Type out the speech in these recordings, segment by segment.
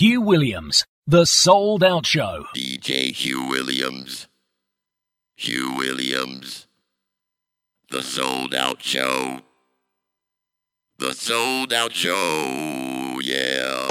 Hugh Williams, The Souled Out Show. DJ Hugh Williams. Hugh Williams. The Souled Out Show. The Souled Out Show. Yeah.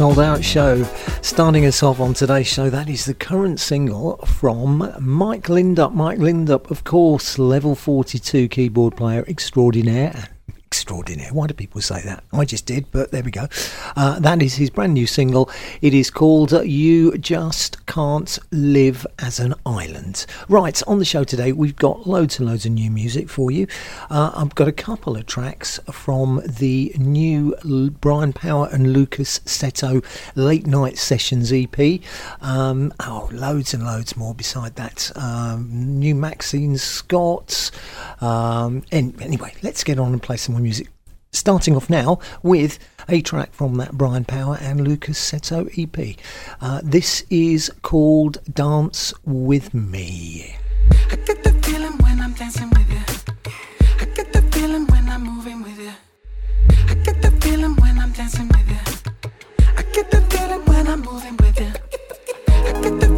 Sold out show. Starting us off on today's show, that is the current single from Mike Lindup. Mike Lindup, of course, level 42 keyboard player extraordinaire extraordinaire. Why do people say that? I just did, but there we go. Uh, that is his brand new single. It is called You Just Can't Live as an Island. Right, on the show today, we've got loads and loads of new music for you. Uh, I've got a couple of tracks from the new Brian Power and Lukas Setto Late Night Sessions EP. Um, oh, loads and loads more beside that. Um, new Maxine Scott. Um, and anyway, let's get on and play some more music. Starting off now with a track from that Brian Power and Lukas Setto EP. Uh, this is called Dance With Me. I get the feeling when I'm dancing with you. I get the feeling when I'm moving with you. I get the feeling when I'm dancing with you. I get the feeling when I'm moving with you. I get the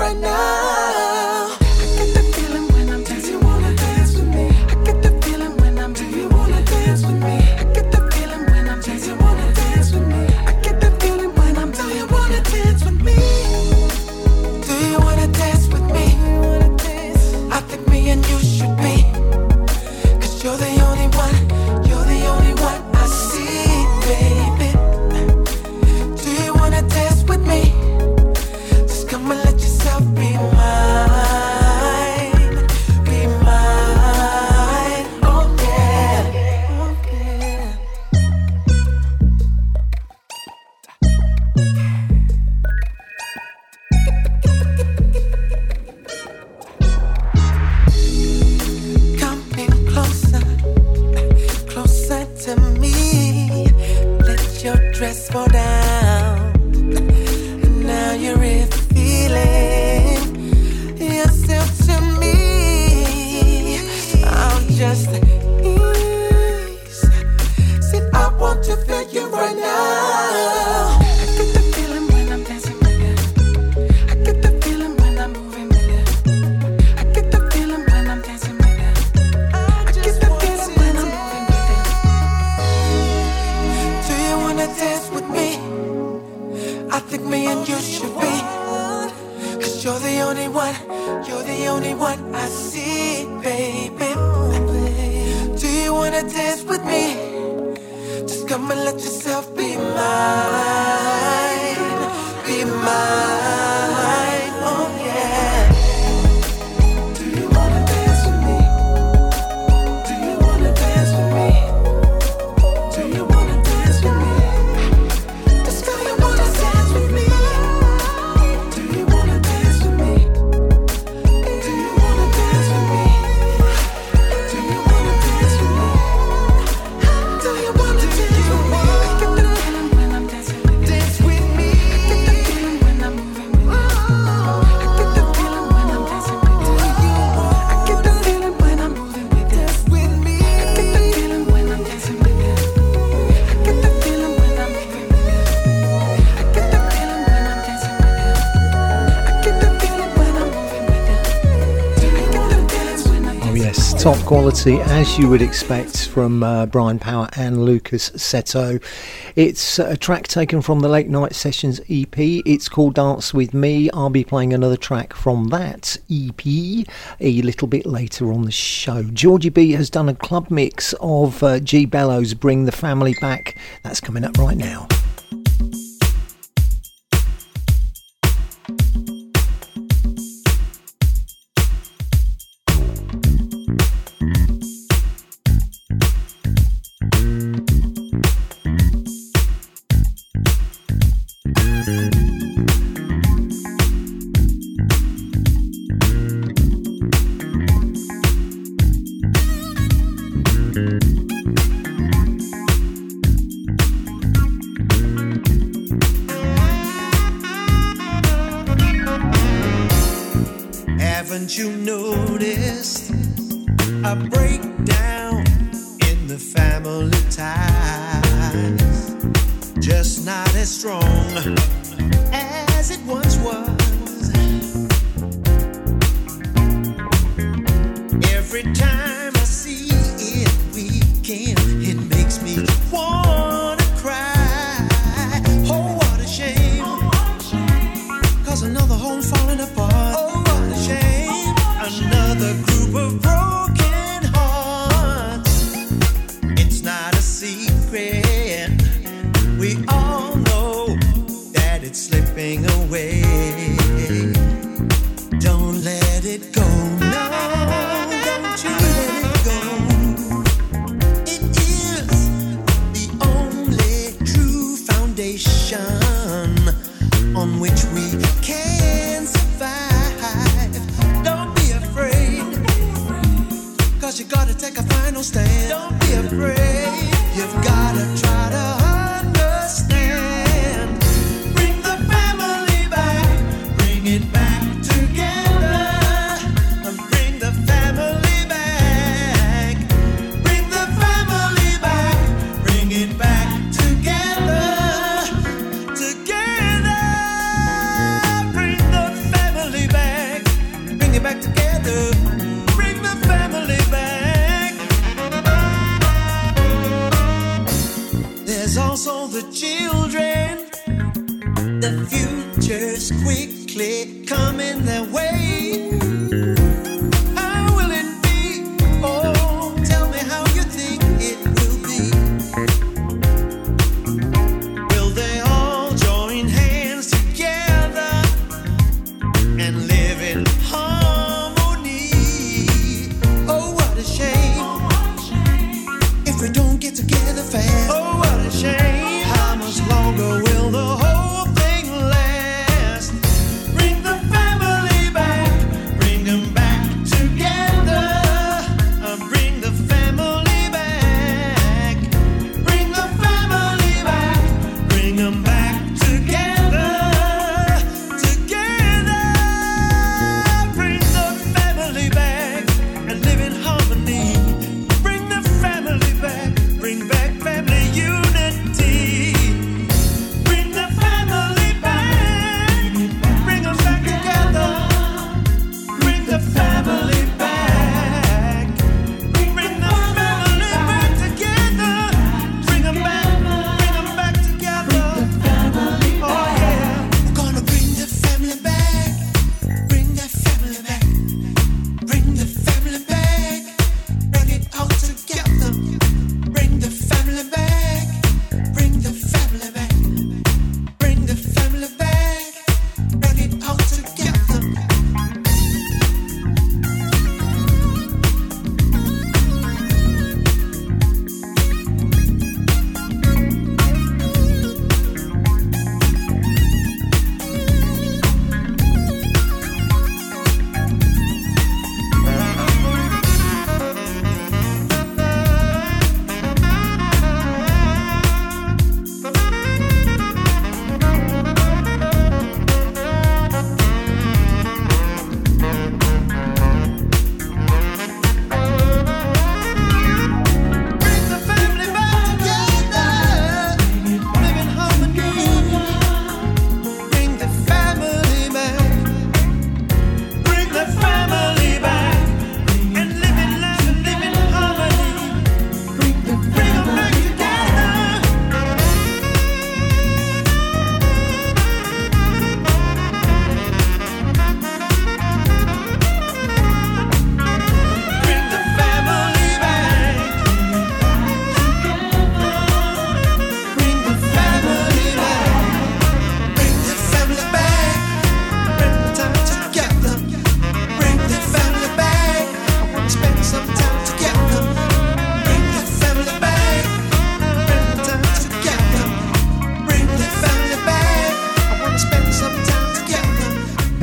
right now. Quality as you would expect from uh, Brian Power and Lukas Setto. It's a track taken from the Late Night Sessions EP. It's called Dance With Me. I'll be playing another track from that EP a little bit later on the show. Georgie B has done a club mix of uh, Gee Bello's Bring the Family Back. That's coming up right now.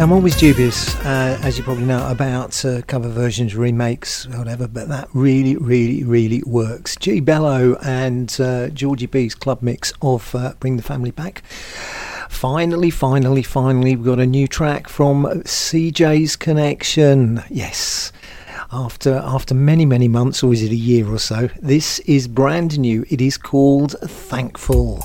I'm always dubious, uh, as you probably know, about uh, cover versions, remakes, whatever, but that really, really, really works. Gee Bello and uh, Georgie B's club mix of uh, Bring the Family Back. Finally, finally, finally, we've got a new track from CJ's Connection. Yes. After after many many months, or is it a year or so? This is brand new. It is called Thankful.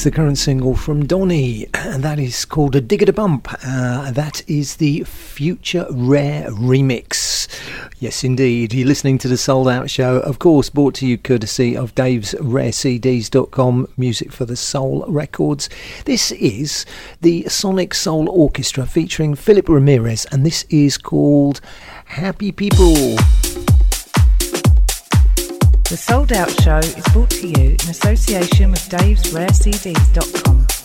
Is the current single from Donny, and that is called A Digah D Bump. Uh, that is the Future Rare remix. Yes, indeed. You're listening to the Souled Out Show, of course, brought to you courtesy of Dave's RareCDs.com, music for the soul records. This is the Sonic Soul Orchestra featuring Phillip Ramirez, and this is called Happy People. The Souled Out Show is brought to you in association with Dave's davesrarecds.com.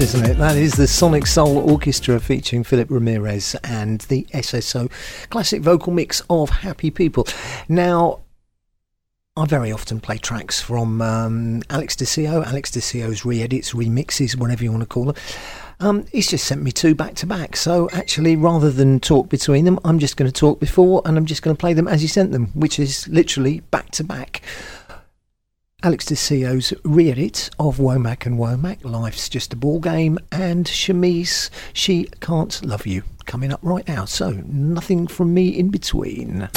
isn't it? That is the Sonic Soul Orchestra featuring Phillip Ramirez and the SSO classic vocal mix of Happy People. Now, I very often play tracks from um, Alex Di Cio, Alex Di Cio's re edits, remixes, whatever you want to call them. Um, he's just sent me two back to back. So actually, rather than talk between them, I'm just going to talk before and I'm just going to play them as he sent them, which is literally back to back. Alex Di Cio's re-edit of Womack and Womack, Life's Just a Ball Game, and Chemise, She Can't Love You, coming up right now. So, nothing from me in between.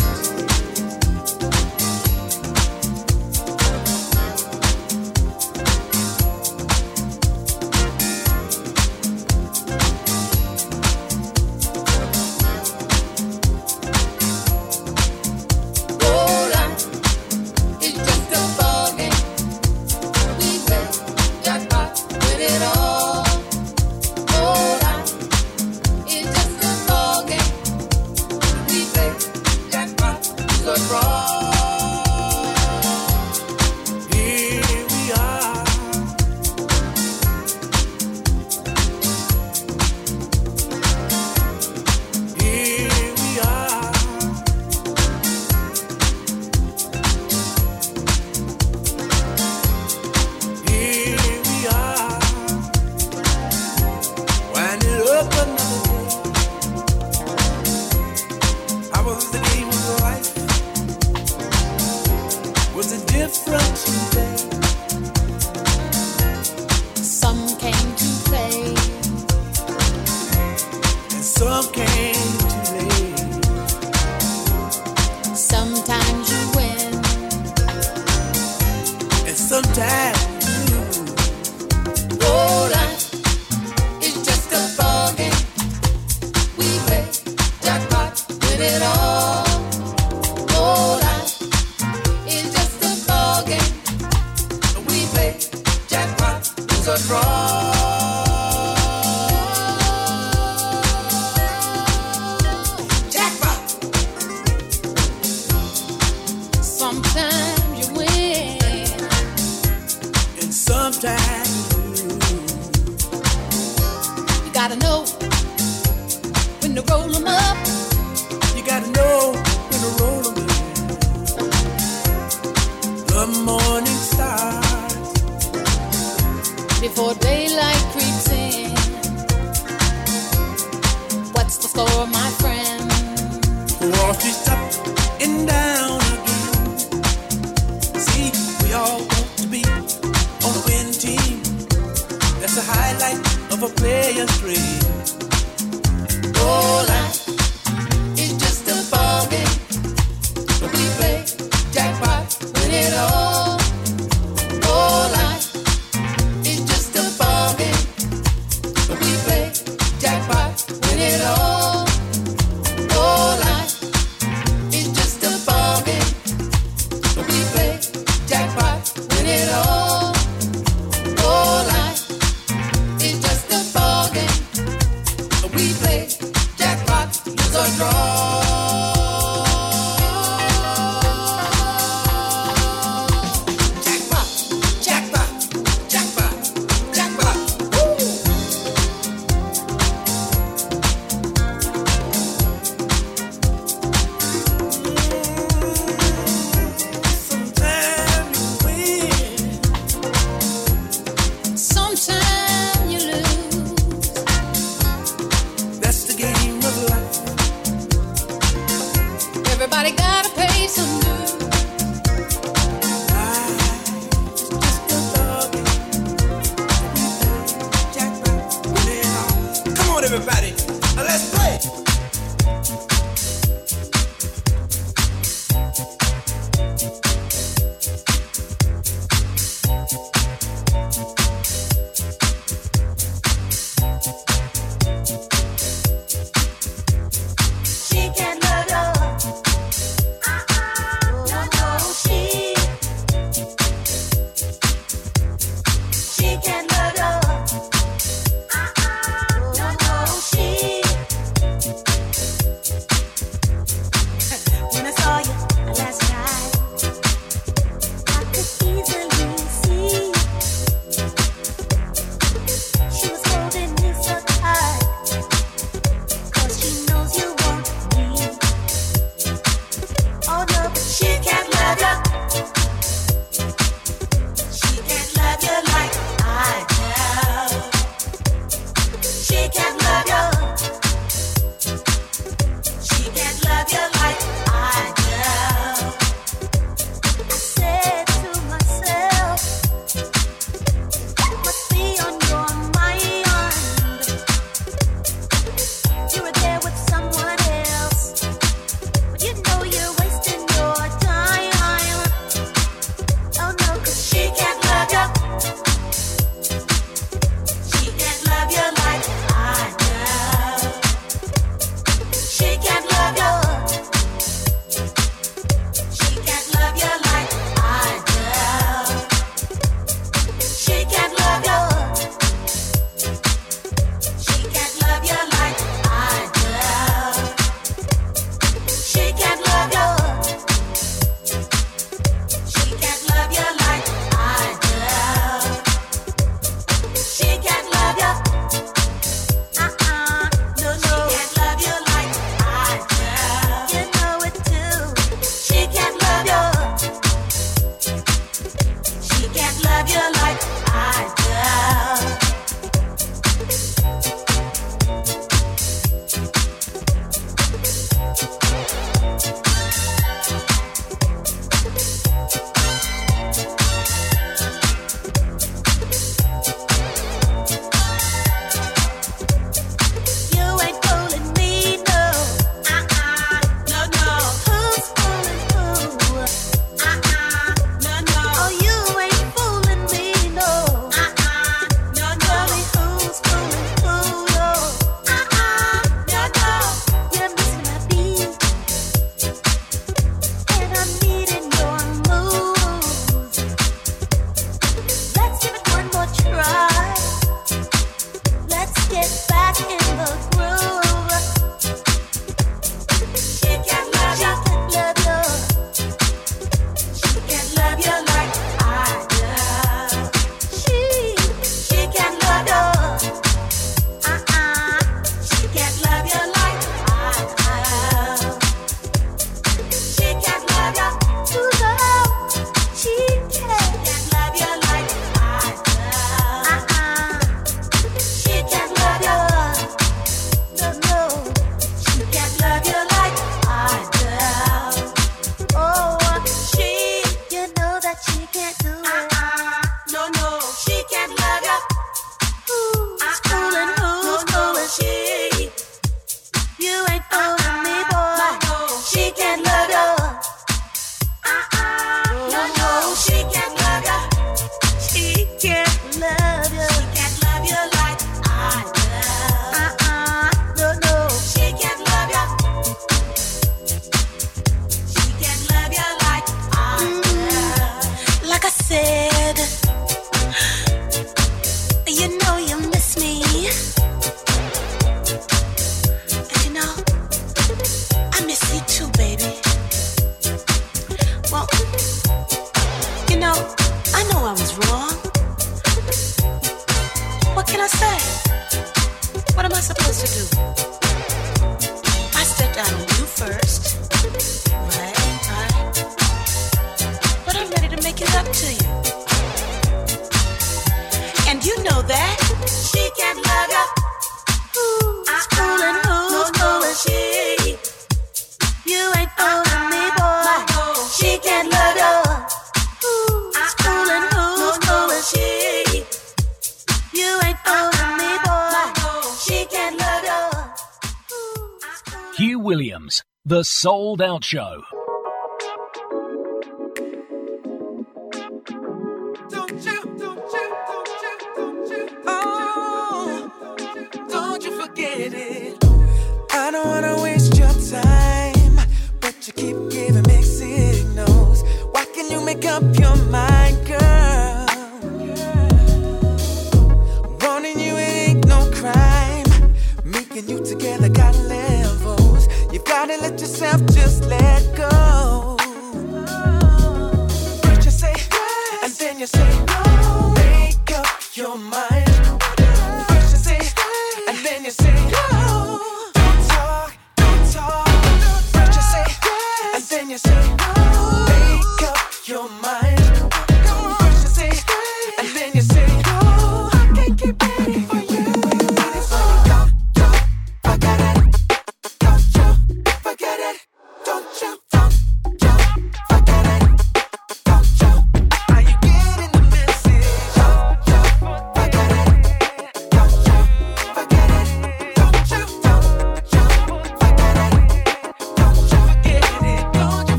souled out show.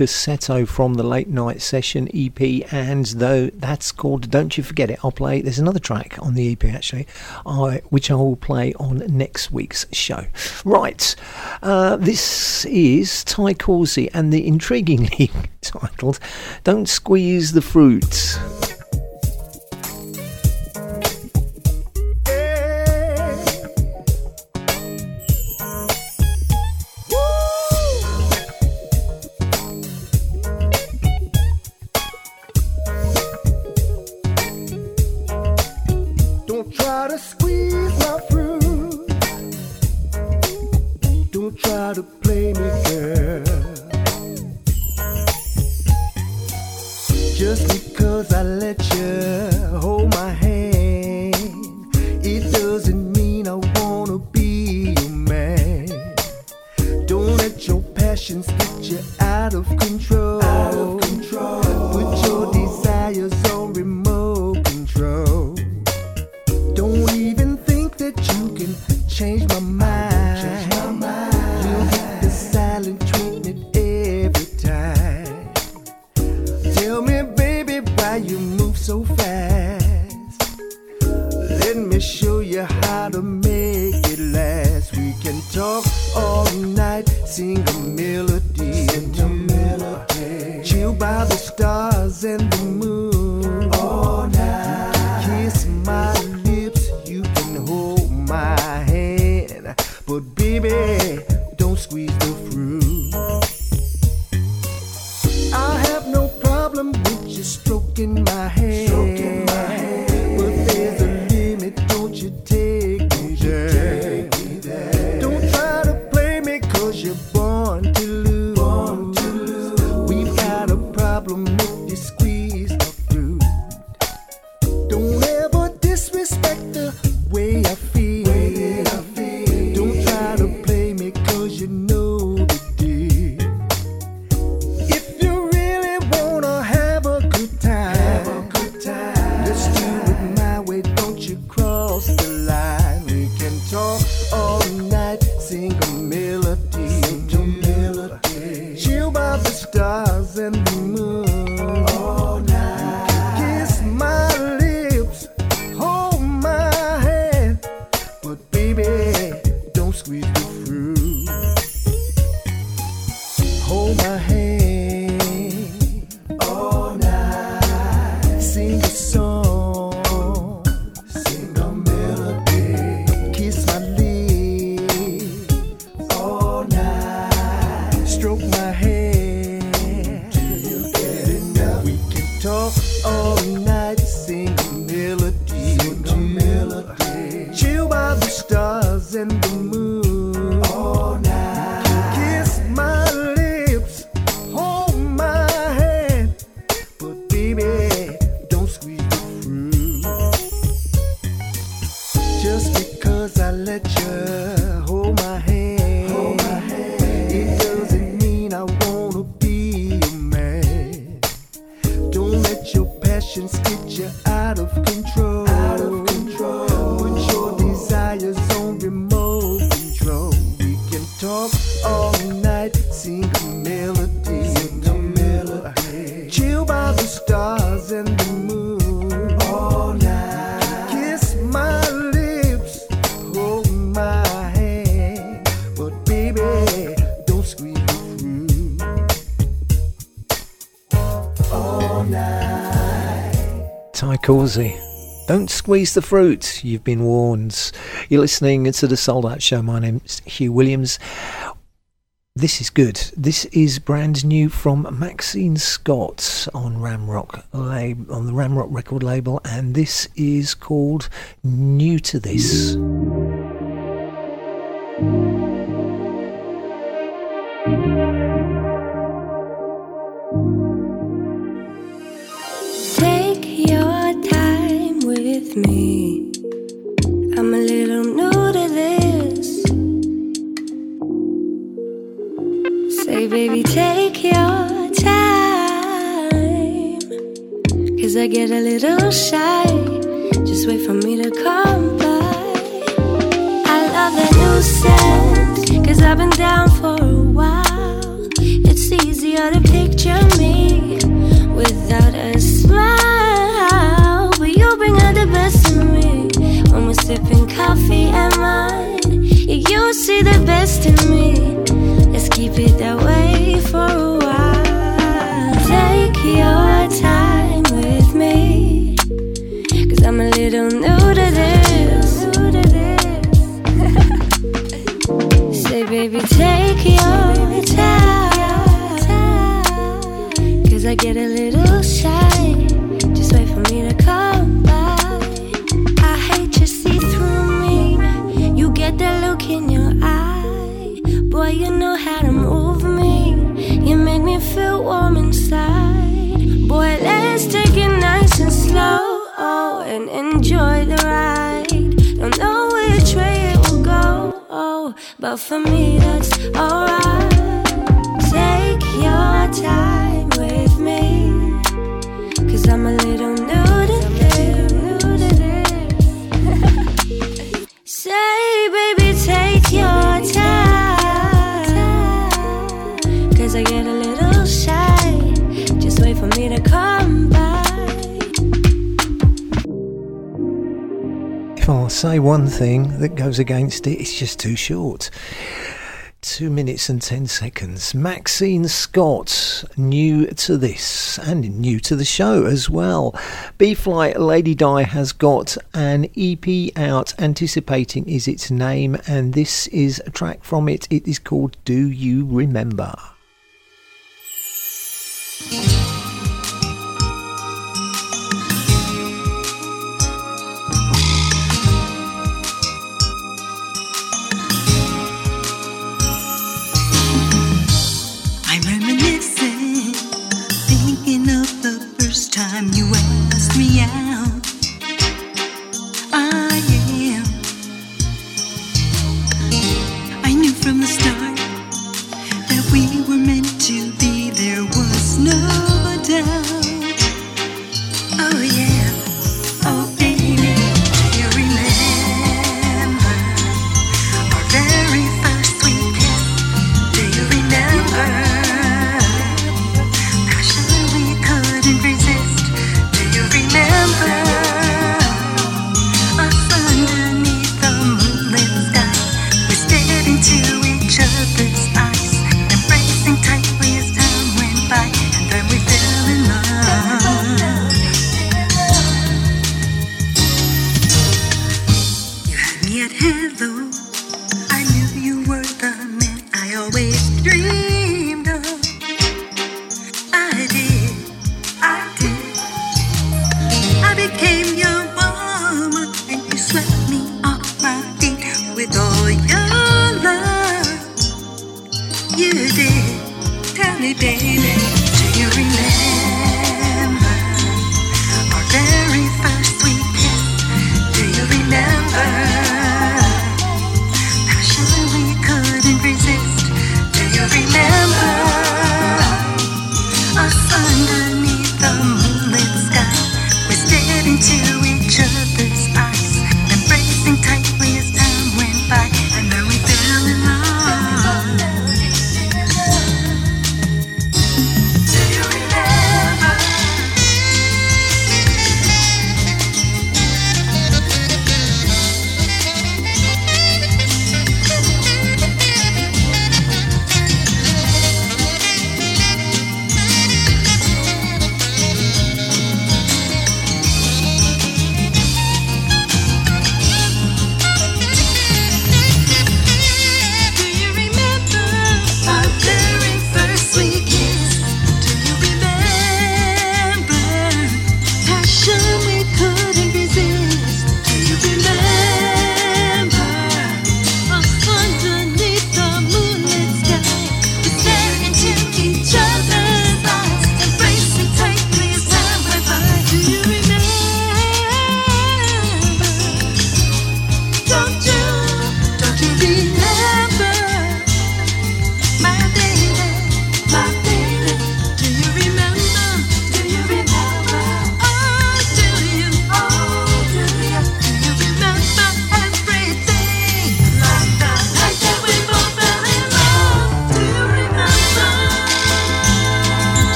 Cassetto from the Late Night Session EP, and though that's called Don't You Forget It, I'll play. There's another track on the EP actually, I, which I will play on next week's show. Right, uh, this is Ty Causey, and the intriguingly titled Don't Squeeze the Fruit. squeeze the fruit. You've been warned. You're listening to the Souled Out Show. My name's Hugh Williams. This is good. This is brand new from Maxine Scott on Ramrock lab- on the Ramrock record label, and this is called New to This. I've been down for a while. It's easier to picture me without a smile. But you bring out the best in me when we're sipping coffee and wine. You see the best in me. Let's keep it that way for. I get a little shy, just wait for me to come by. I hate to see through me. You get that look in your eye. Boy, you know how to move me. You make me feel warm inside. Boy, let's take it nice and slow oh, and enjoy the ride. Don't know which way it will go, oh, but for me, that's. say one thing that goes against it, it's just too short. Two minutes and ten seconds. Maxine Scott, new to this and new to the show as well. B Fly Lady Di has got an EP out, anticipating is its name, and this is a track from it. It is called Do You Remember?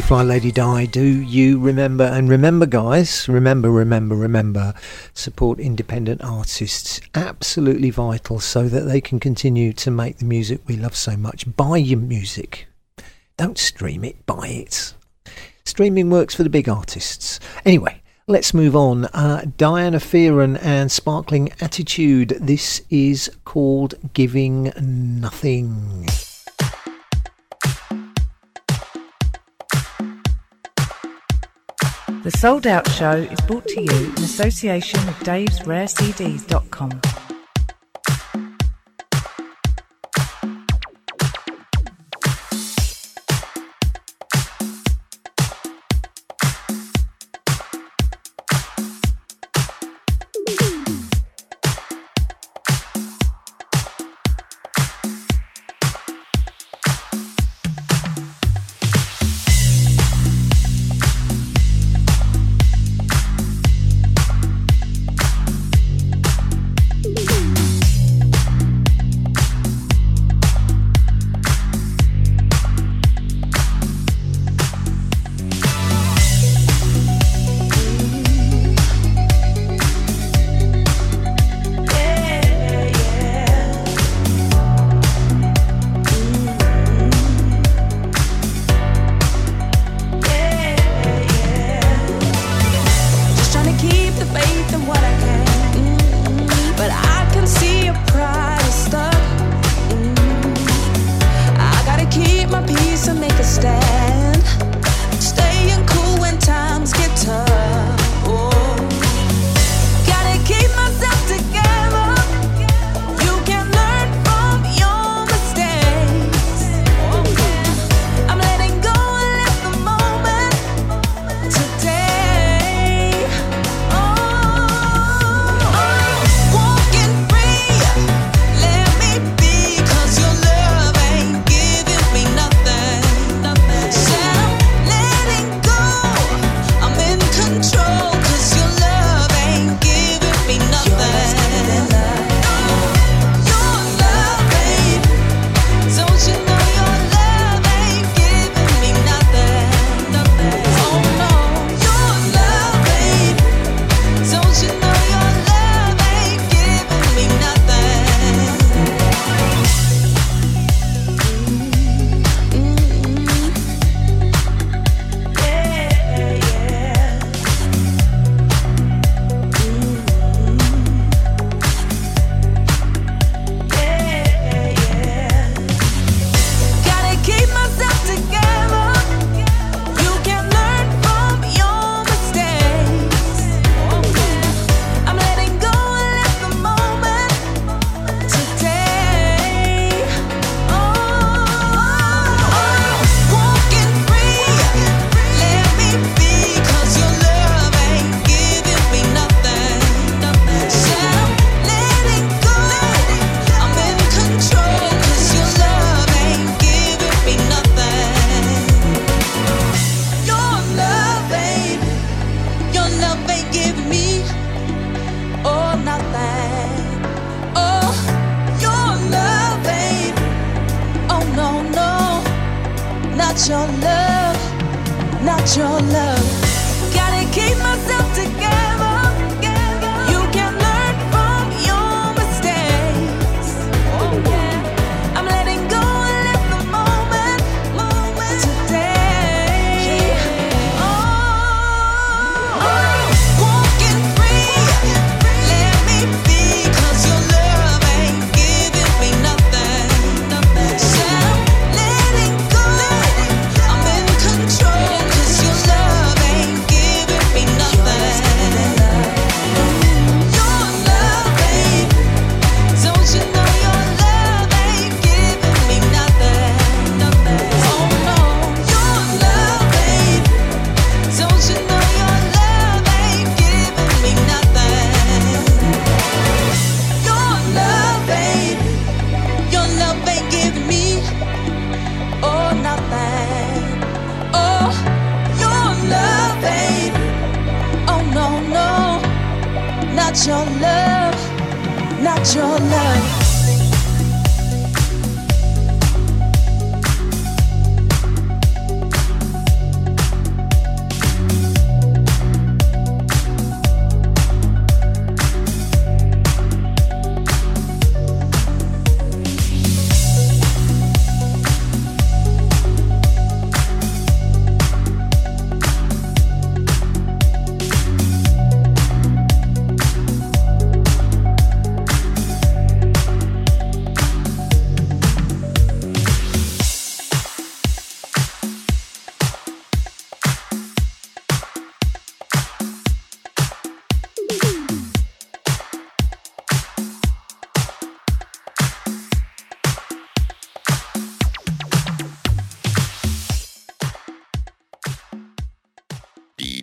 Fly Lady Di, do you remember? And remember, guys, remember, remember, remember, support independent artists. Absolutely vital so that they can continue to make the music we love so much. Buy your music. Don't stream it, buy it. Streaming works for the big artists. Anyway, Let's move on. Uh, Dyanna Fearon and Sparkling Attitude. This is called Giving Nothing. The Souled Out Show is brought to you in association with Dave'sRareCDs.com.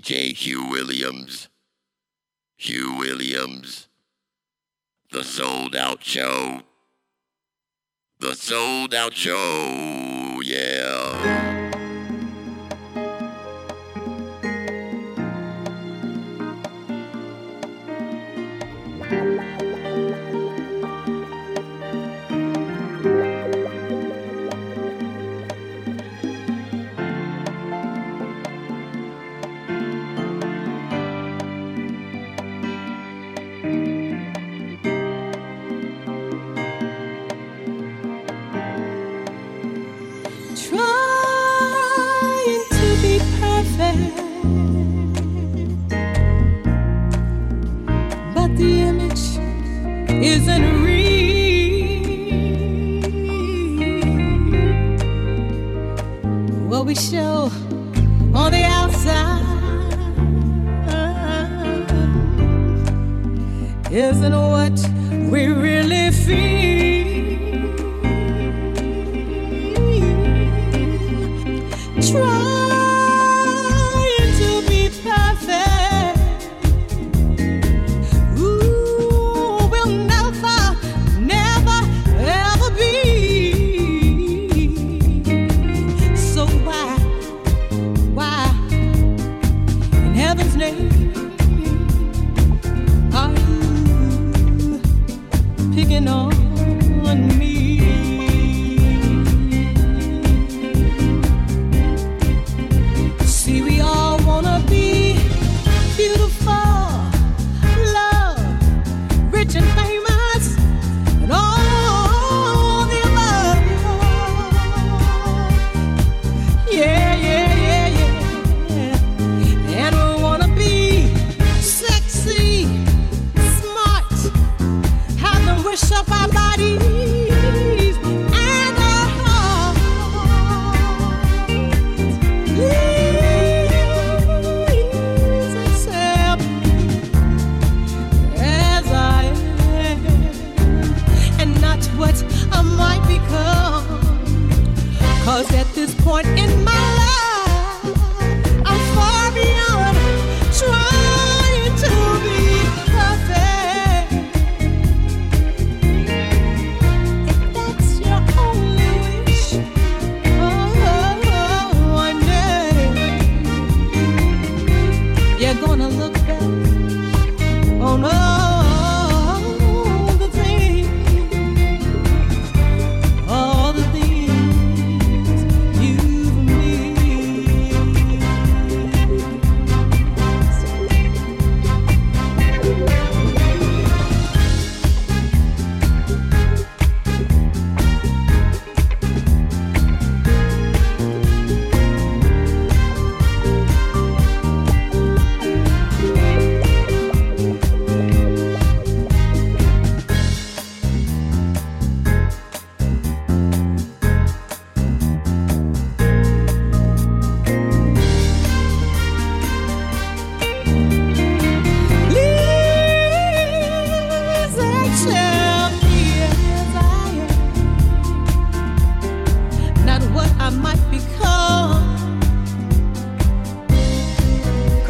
J. Hugh Williams. Hugh Williams. The Souled Out Show. The Souled Out Show, yeah.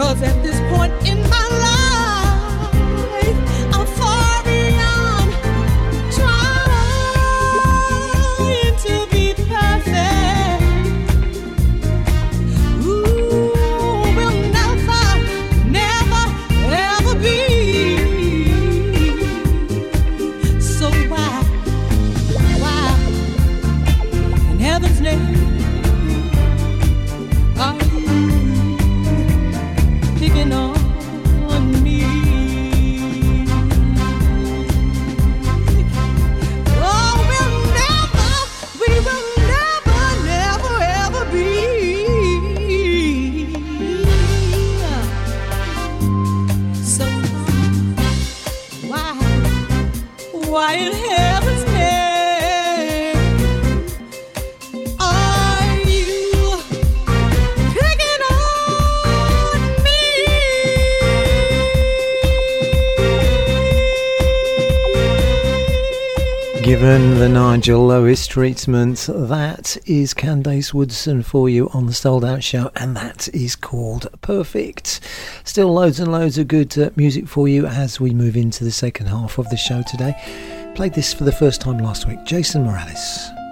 Cause at this point in my Nigel Lowis treatment, that is Candace Woodson for you on the Souled Out Show, and that is called Perfect. Still loads and loads of good uh, music for you as we move into the second half of the show today. Played this for the first time last week, Jason Morales.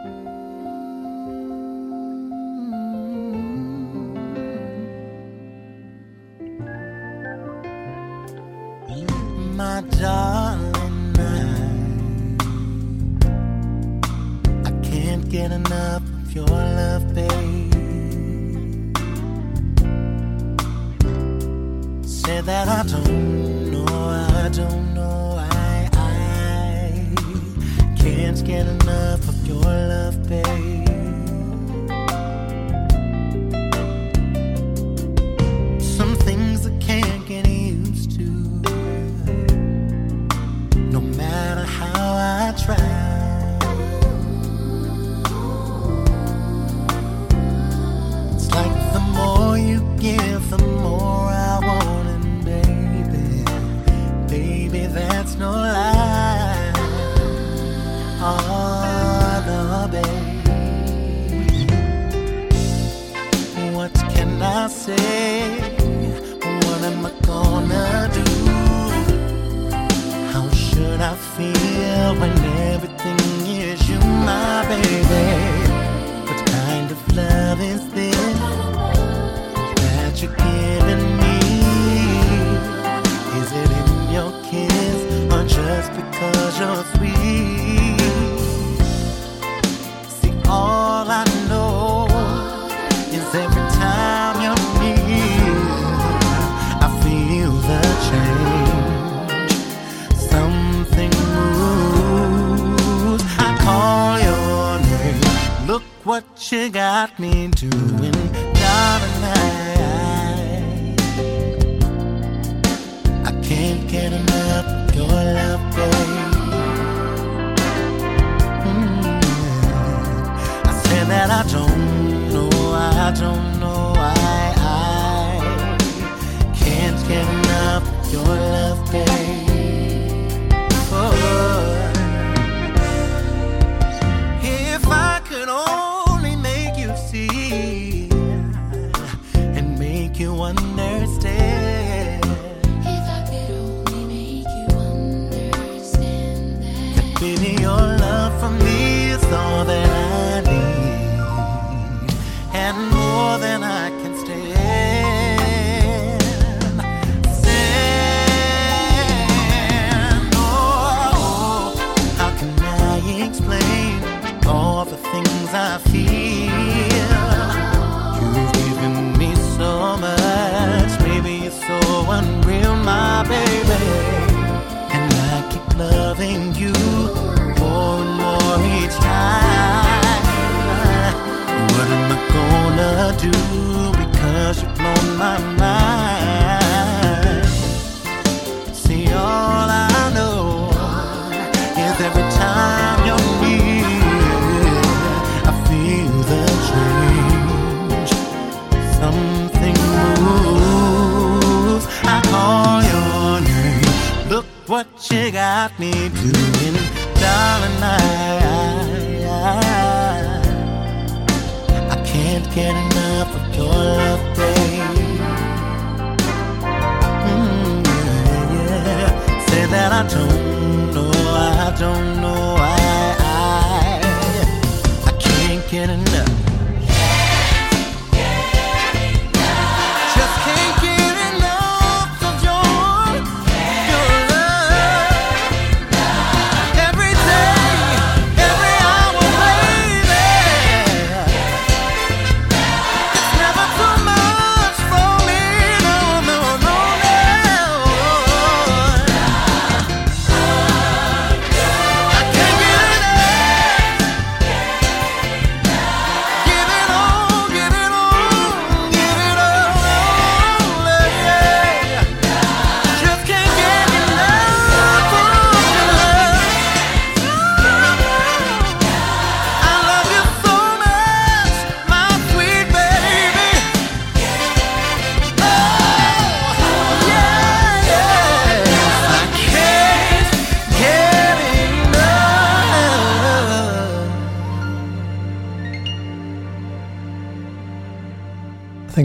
Your love, babe. Say that I don't know, I don't know, I, I can't get enough of your love, babe. Say? What am I gonna do? How should I feel when everything is you, my baby? What kind of love is this that you're giving me? Is it in your kiss or just because you're sweet? You got me doing, darling. I, I can't get enough of your love, babe. Mm. I said that I don't know, I don't know, I, I can't get enough of your love, babe. Make you understand. If I could only make you understand that. Baby, your love for me is all that I need and got me doing, darling. I, I, I can't get enough of your love, babe. Mm, yeah, yeah. Say that I don't know, I don't know, I, I, I can't get enough.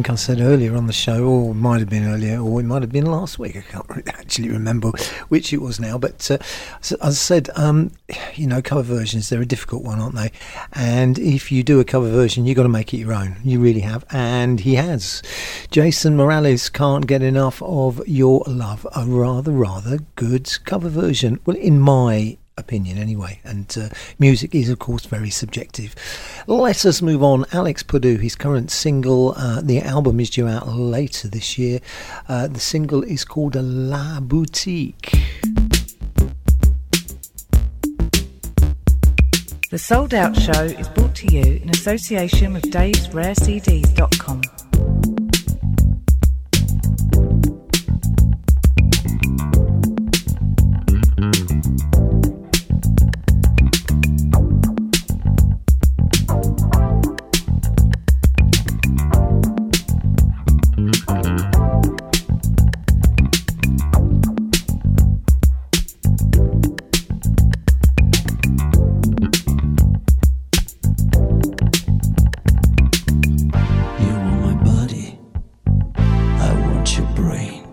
I said earlier on the show, or might have been earlier, or it might have been last week. I can't actually remember which it was now. But uh, as I said, um, you know, cover versions, they're a difficult one, aren't they? And if you do a cover version, you've got to make it your own. You really have. And he has. Jason Morales can't get enough of Your Love, a rather, rather good cover version. Well, in my opinion anyway. And uh, music is of course very subjective. Let us move on. Alex Puddu his current single uh, the album is due out later this year. Uh, the single is called la boutique. The Souled Out Show is brought to you in association with davesrarecds.com. You your brain.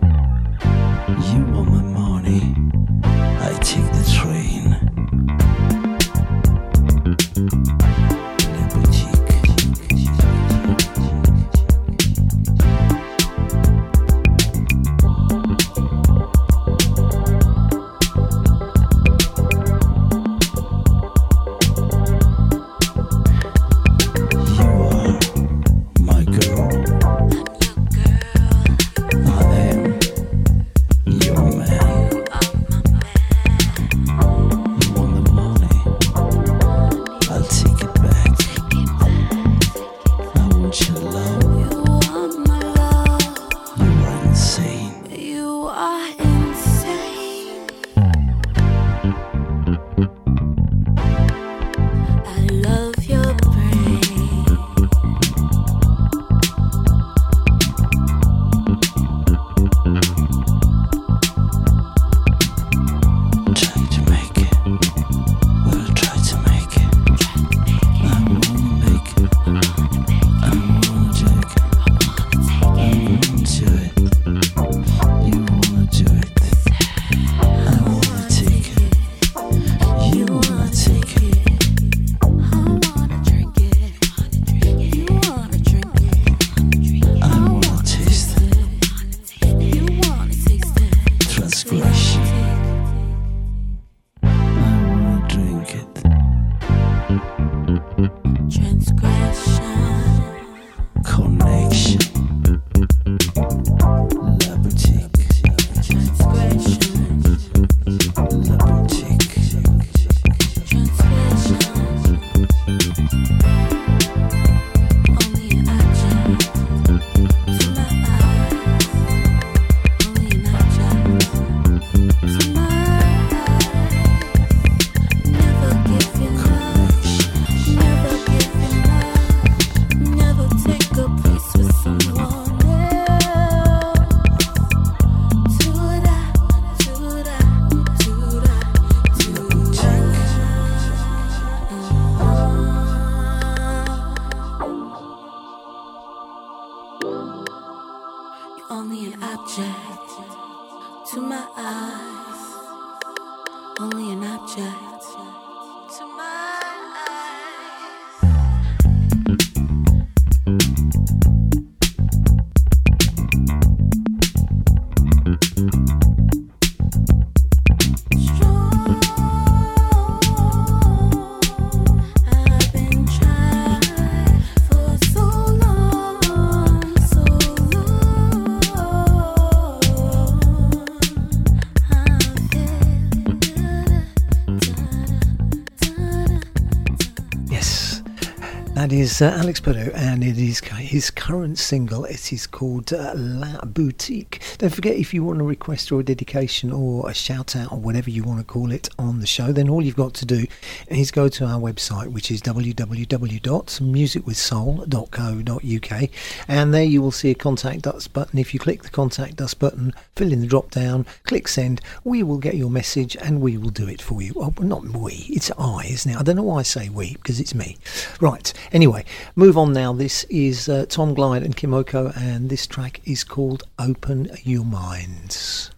Is uh, Alex Puddu, and it is his current single. It is called uh, La Boutique. Don't forget, if you want a request or a dedication or a shout out or whatever you want to call it on the show, then all you've got to do is go to our website, which is www.musicwithsoul.co.uk, and there you will see a contact us button. If you click the contact us button, fill in the drop down, click send, we will get your message and we will do it for you. Oh, not we, it's I, isn't it? I don't know why I say we because it's me. Right. Anyway. Move on now. This is uh, Tom Glide and Kimocoh, and this track is called Open Your Minds.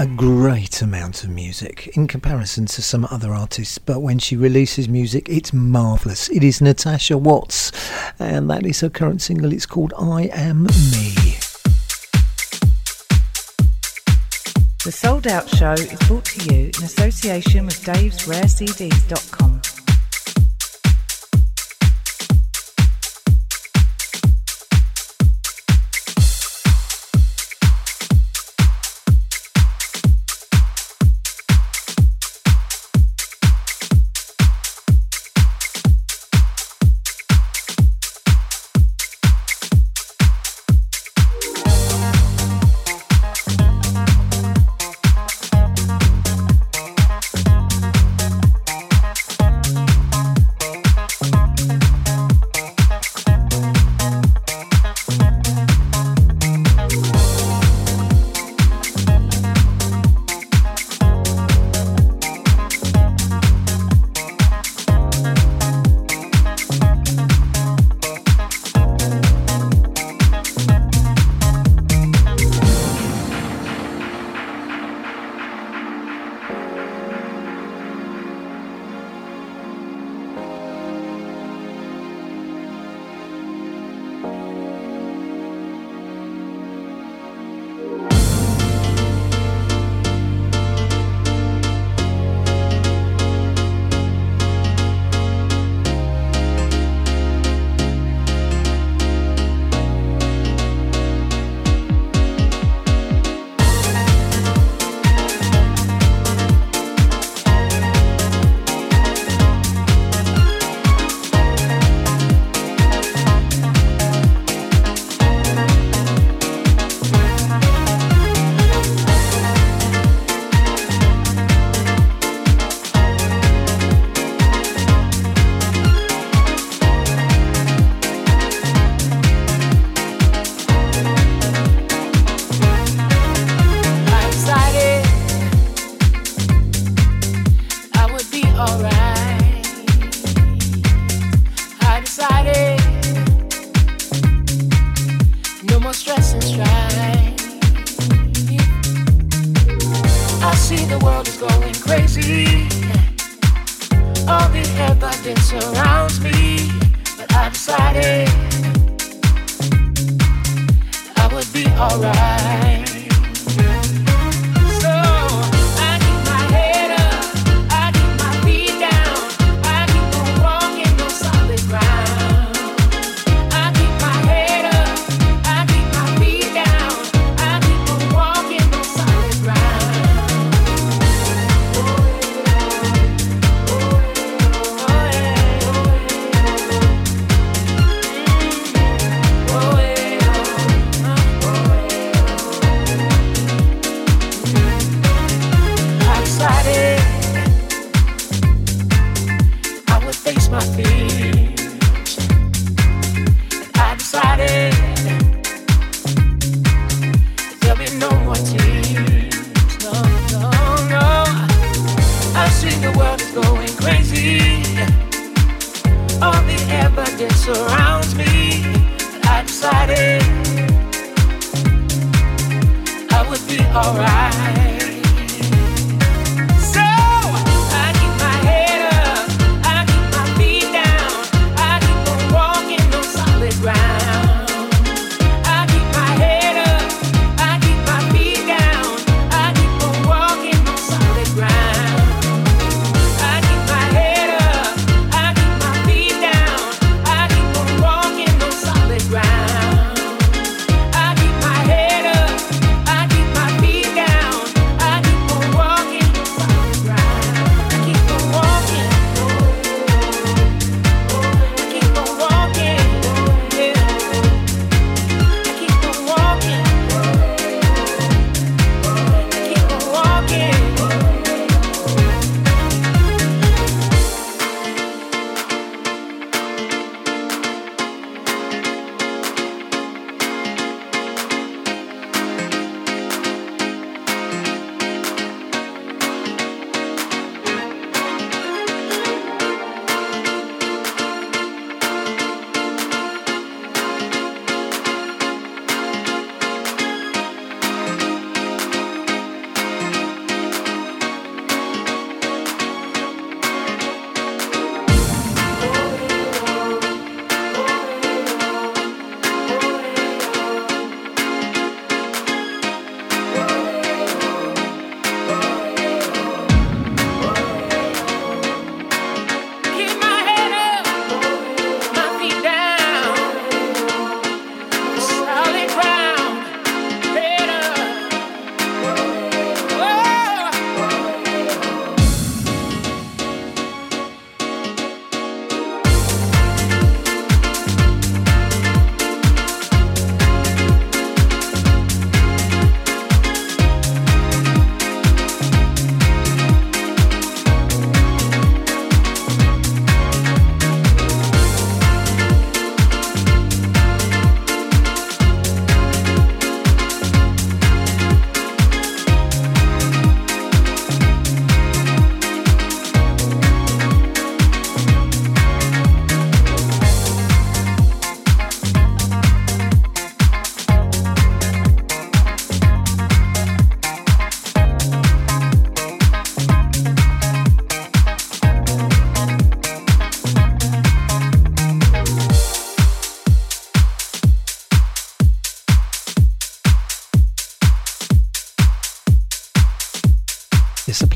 a great amount of music in comparison to some other artists, but when she releases music, it's marvellous. It is Natasha Watts, and that is her current single. It's called I Am Me. The Souled Out Show is brought to you in association with Dave's RareCDs.com.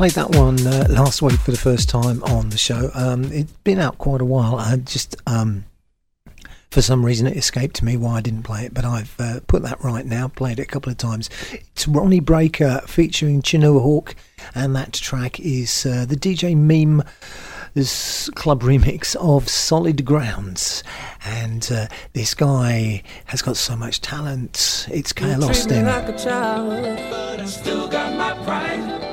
played that one uh, last week for the first time on the show. Um, it's been out quite a while. I just, um, for some reason, it escaped me why I didn't play it, but I've uh, put that right now. Played it a couple of times. It's Rony Breaker featuring Chinua Hawk, and that track is uh, the DJ Meme. This club remix of Solid Grounds, and uh, this guy has got so much talent. It's You treat me Austin. like a child, but I still got my pride.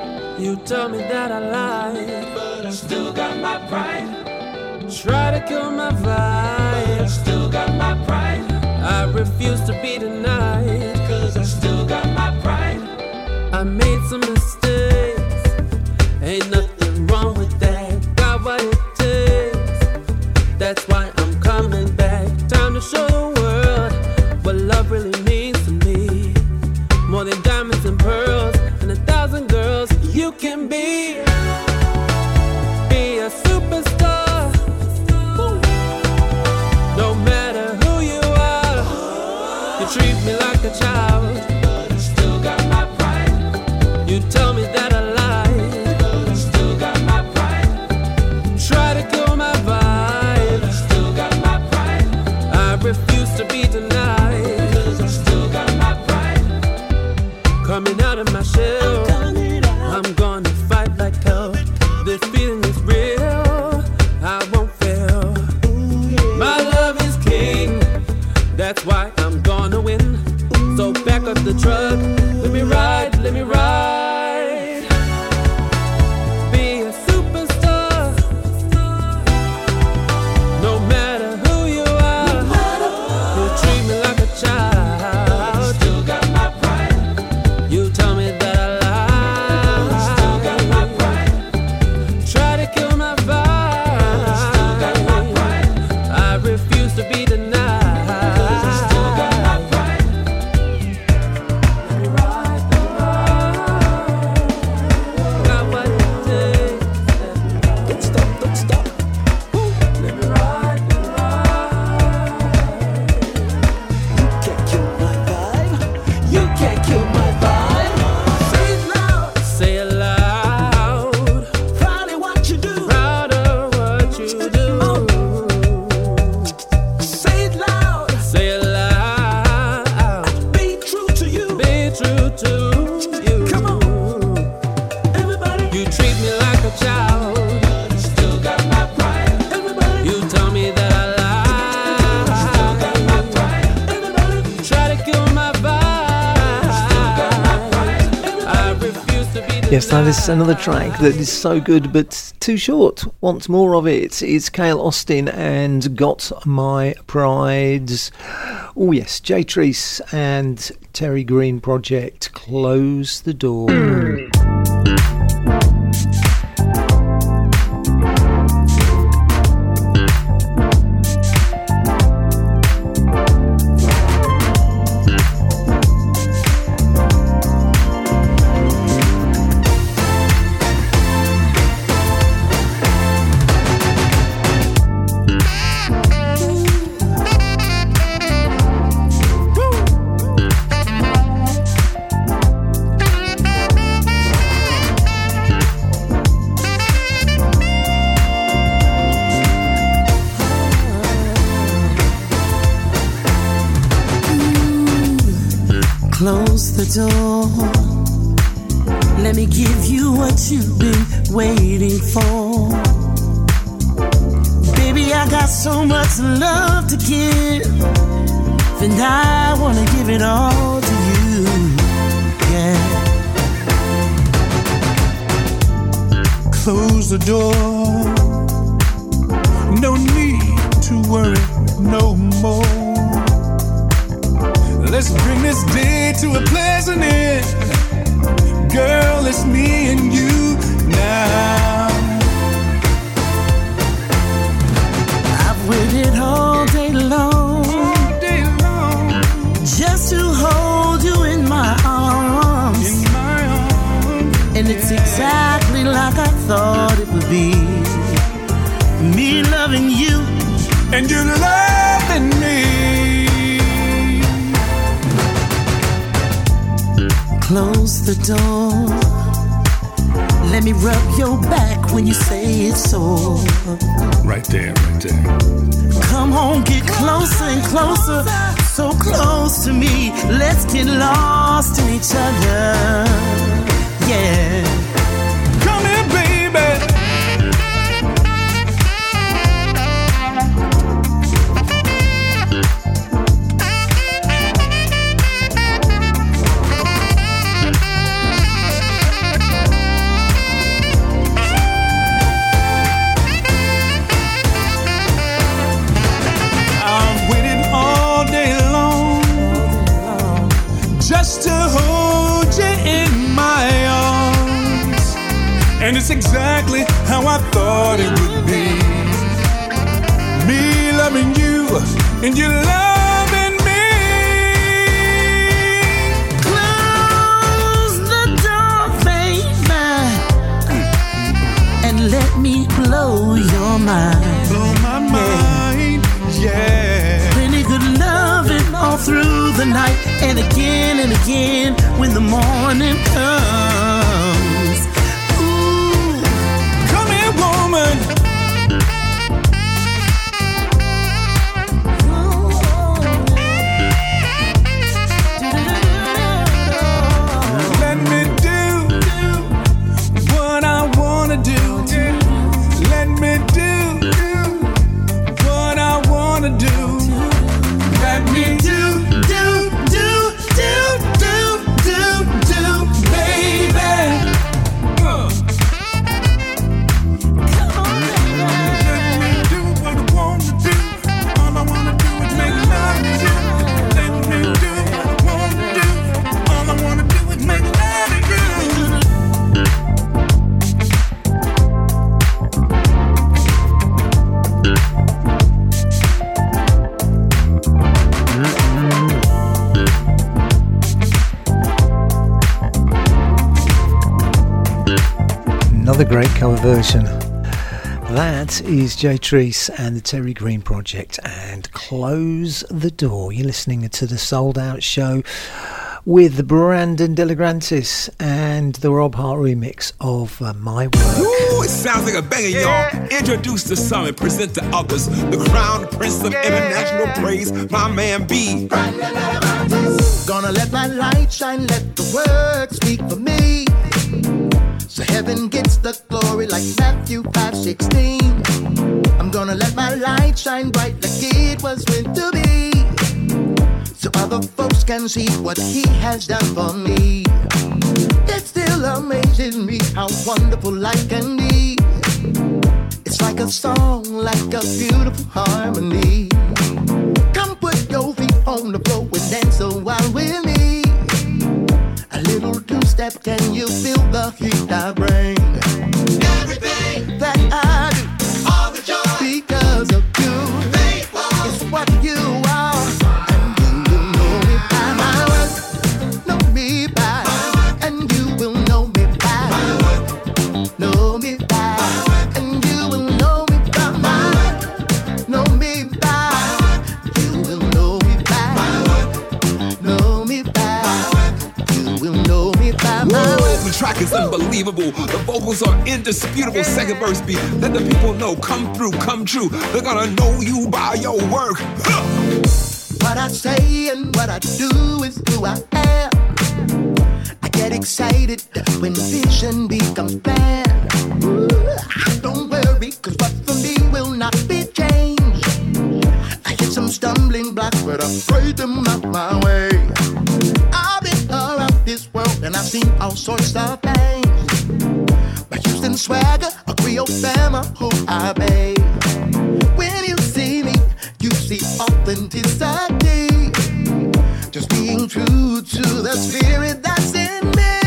You tell me that I lied, but I still got my pride. Try to kill my vibe, but I still got my pride. I refuse to be denied, cause I still got my pride. I made some mistakes, ain't nothing Another track that is so good but too short. Want more of it? It's Cale Austin and Got My Prides. Oh, yes, Jay Treese and Terri Green Project. Close the door. And I wanna give it all to you. Yeah. Close the door. No need to worry no more. Let's bring this day to a pleasant end. Girl, it's me and you now. It's exactly like I thought it would be. Me loving you. And you're loving me. Close the door. Let me rub your back when you say it's sore. Right there, right there. Come on, get closer and closer. So close to me. Let's get lost in each other. Yeah. And it's exactly how I thought it would be. Me loving you and you loving me. Close the door, baby. And let me blow your mind. Blow my mind, yeah. Plenty good loving all through the night and again and again when the morning comes. Version. That is Jay Treese and the Terri Green Project. And close the door. You're listening to the Souled Out Show with Brandon Delagraentiss and the Rob Hart remix of uh, My Work. Ooh, it sounds like a banger, y'all. Introduce to some and present to others the crown prince of international praise, my man B. Gonna let my light shine, let the work speak for me. So heaven gets the glory like Matthew 5:16. I'm gonna let my light shine bright like it was meant to be. So other folks can see what he has done for me. It still amazes me how wonderful life can be. It's like a song, like a beautiful harmony. Can you feel the heat I bring? Unbelievable. The vocals are indisputable. Second verse beat. Let the people know. Come through, come true. They're gonna know you by your work. What I say and what I do is who I am. I get excited when vision becomes bad. Don't worry, cause what for me will not be changed. I hit some stumbling blocks, but I pray them out my way. I've been around this world and I've seen all sorts of things. Houston swagger, a Creole fama who I obey. When you see me, you see authenticity. Just being true to the spirit that's in me.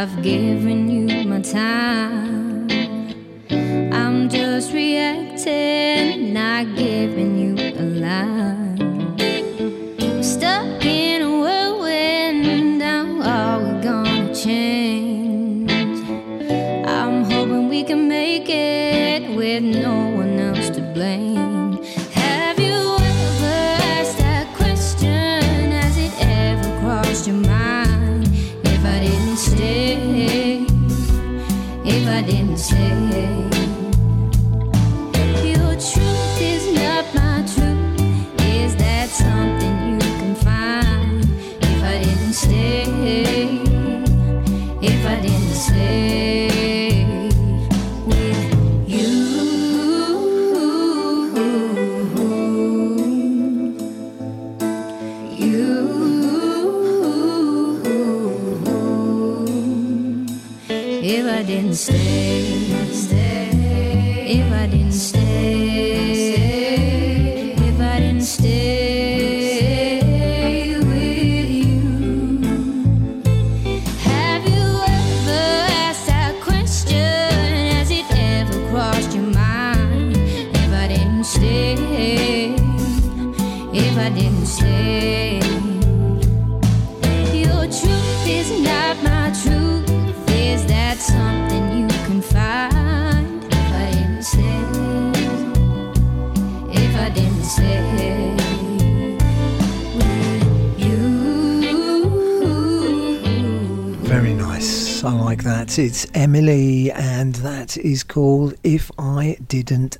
I've given you my time. that is called If I Didn't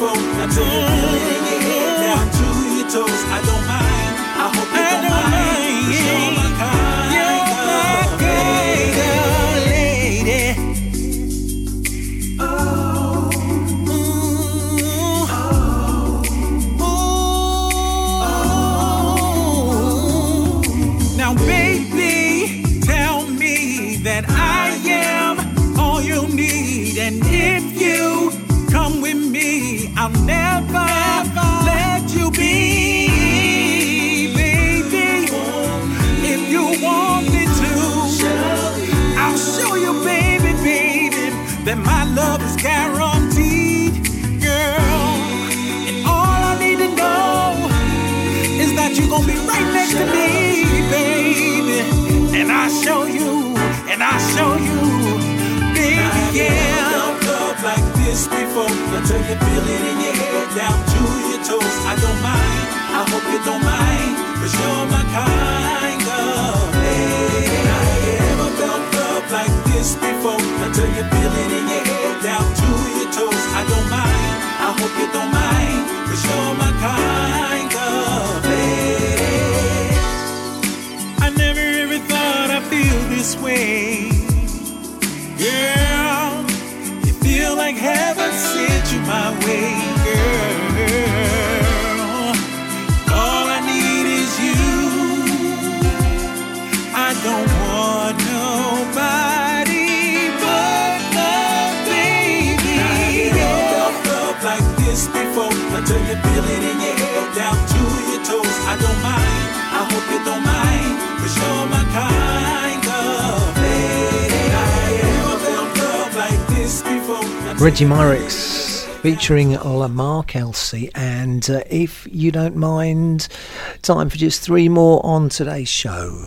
phone. I do. control until you feel it in your head down to your toes. I don't mind, I hope you don't mind, cause you're my kind of lady. I ain't never felt love like this before until you feel it in your head down to your toes. I don't mind, I hope you don't mind, cause you're my kind of lady. I never ever thought I'd feel this way. Yeah sent you my way, girl. All I need is you. I don't want nobody but love, baby. I've never felt like this before until you feel it in your head down to your toes. I don't mind. I hope you don't mind. Regi Myrix featuring Lamar Kelsey. And uh, if you don't mind, time for just three more on today's show.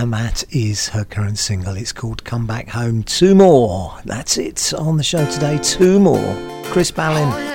and that is her current single. It's called Come Back Home. Two more. That's it on the show today. Two more. Chris Ballin.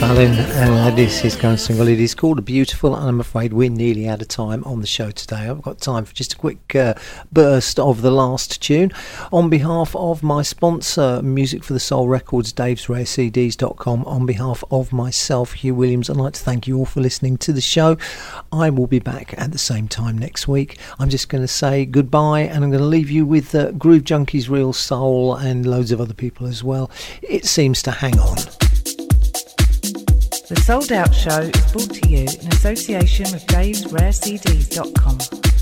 And this is going single. It is called Beautiful, and I'm afraid we're nearly out of time on the show today. I've got time for just a quick uh, burst of the last tune. On behalf of my sponsor, Music for the Soul Records, davesrarecds.com, on behalf of myself, Hugh Williams, I'd like to thank you all for listening to the show. I will be back at the same time next week. I'm just going to say goodbye, and I'm going to leave you with uh, Groove Junkies, Real Soul, and loads of other people as well. It seems to hang on. The Souled Out Show is brought to you in association with Dave'sRareCDs.com.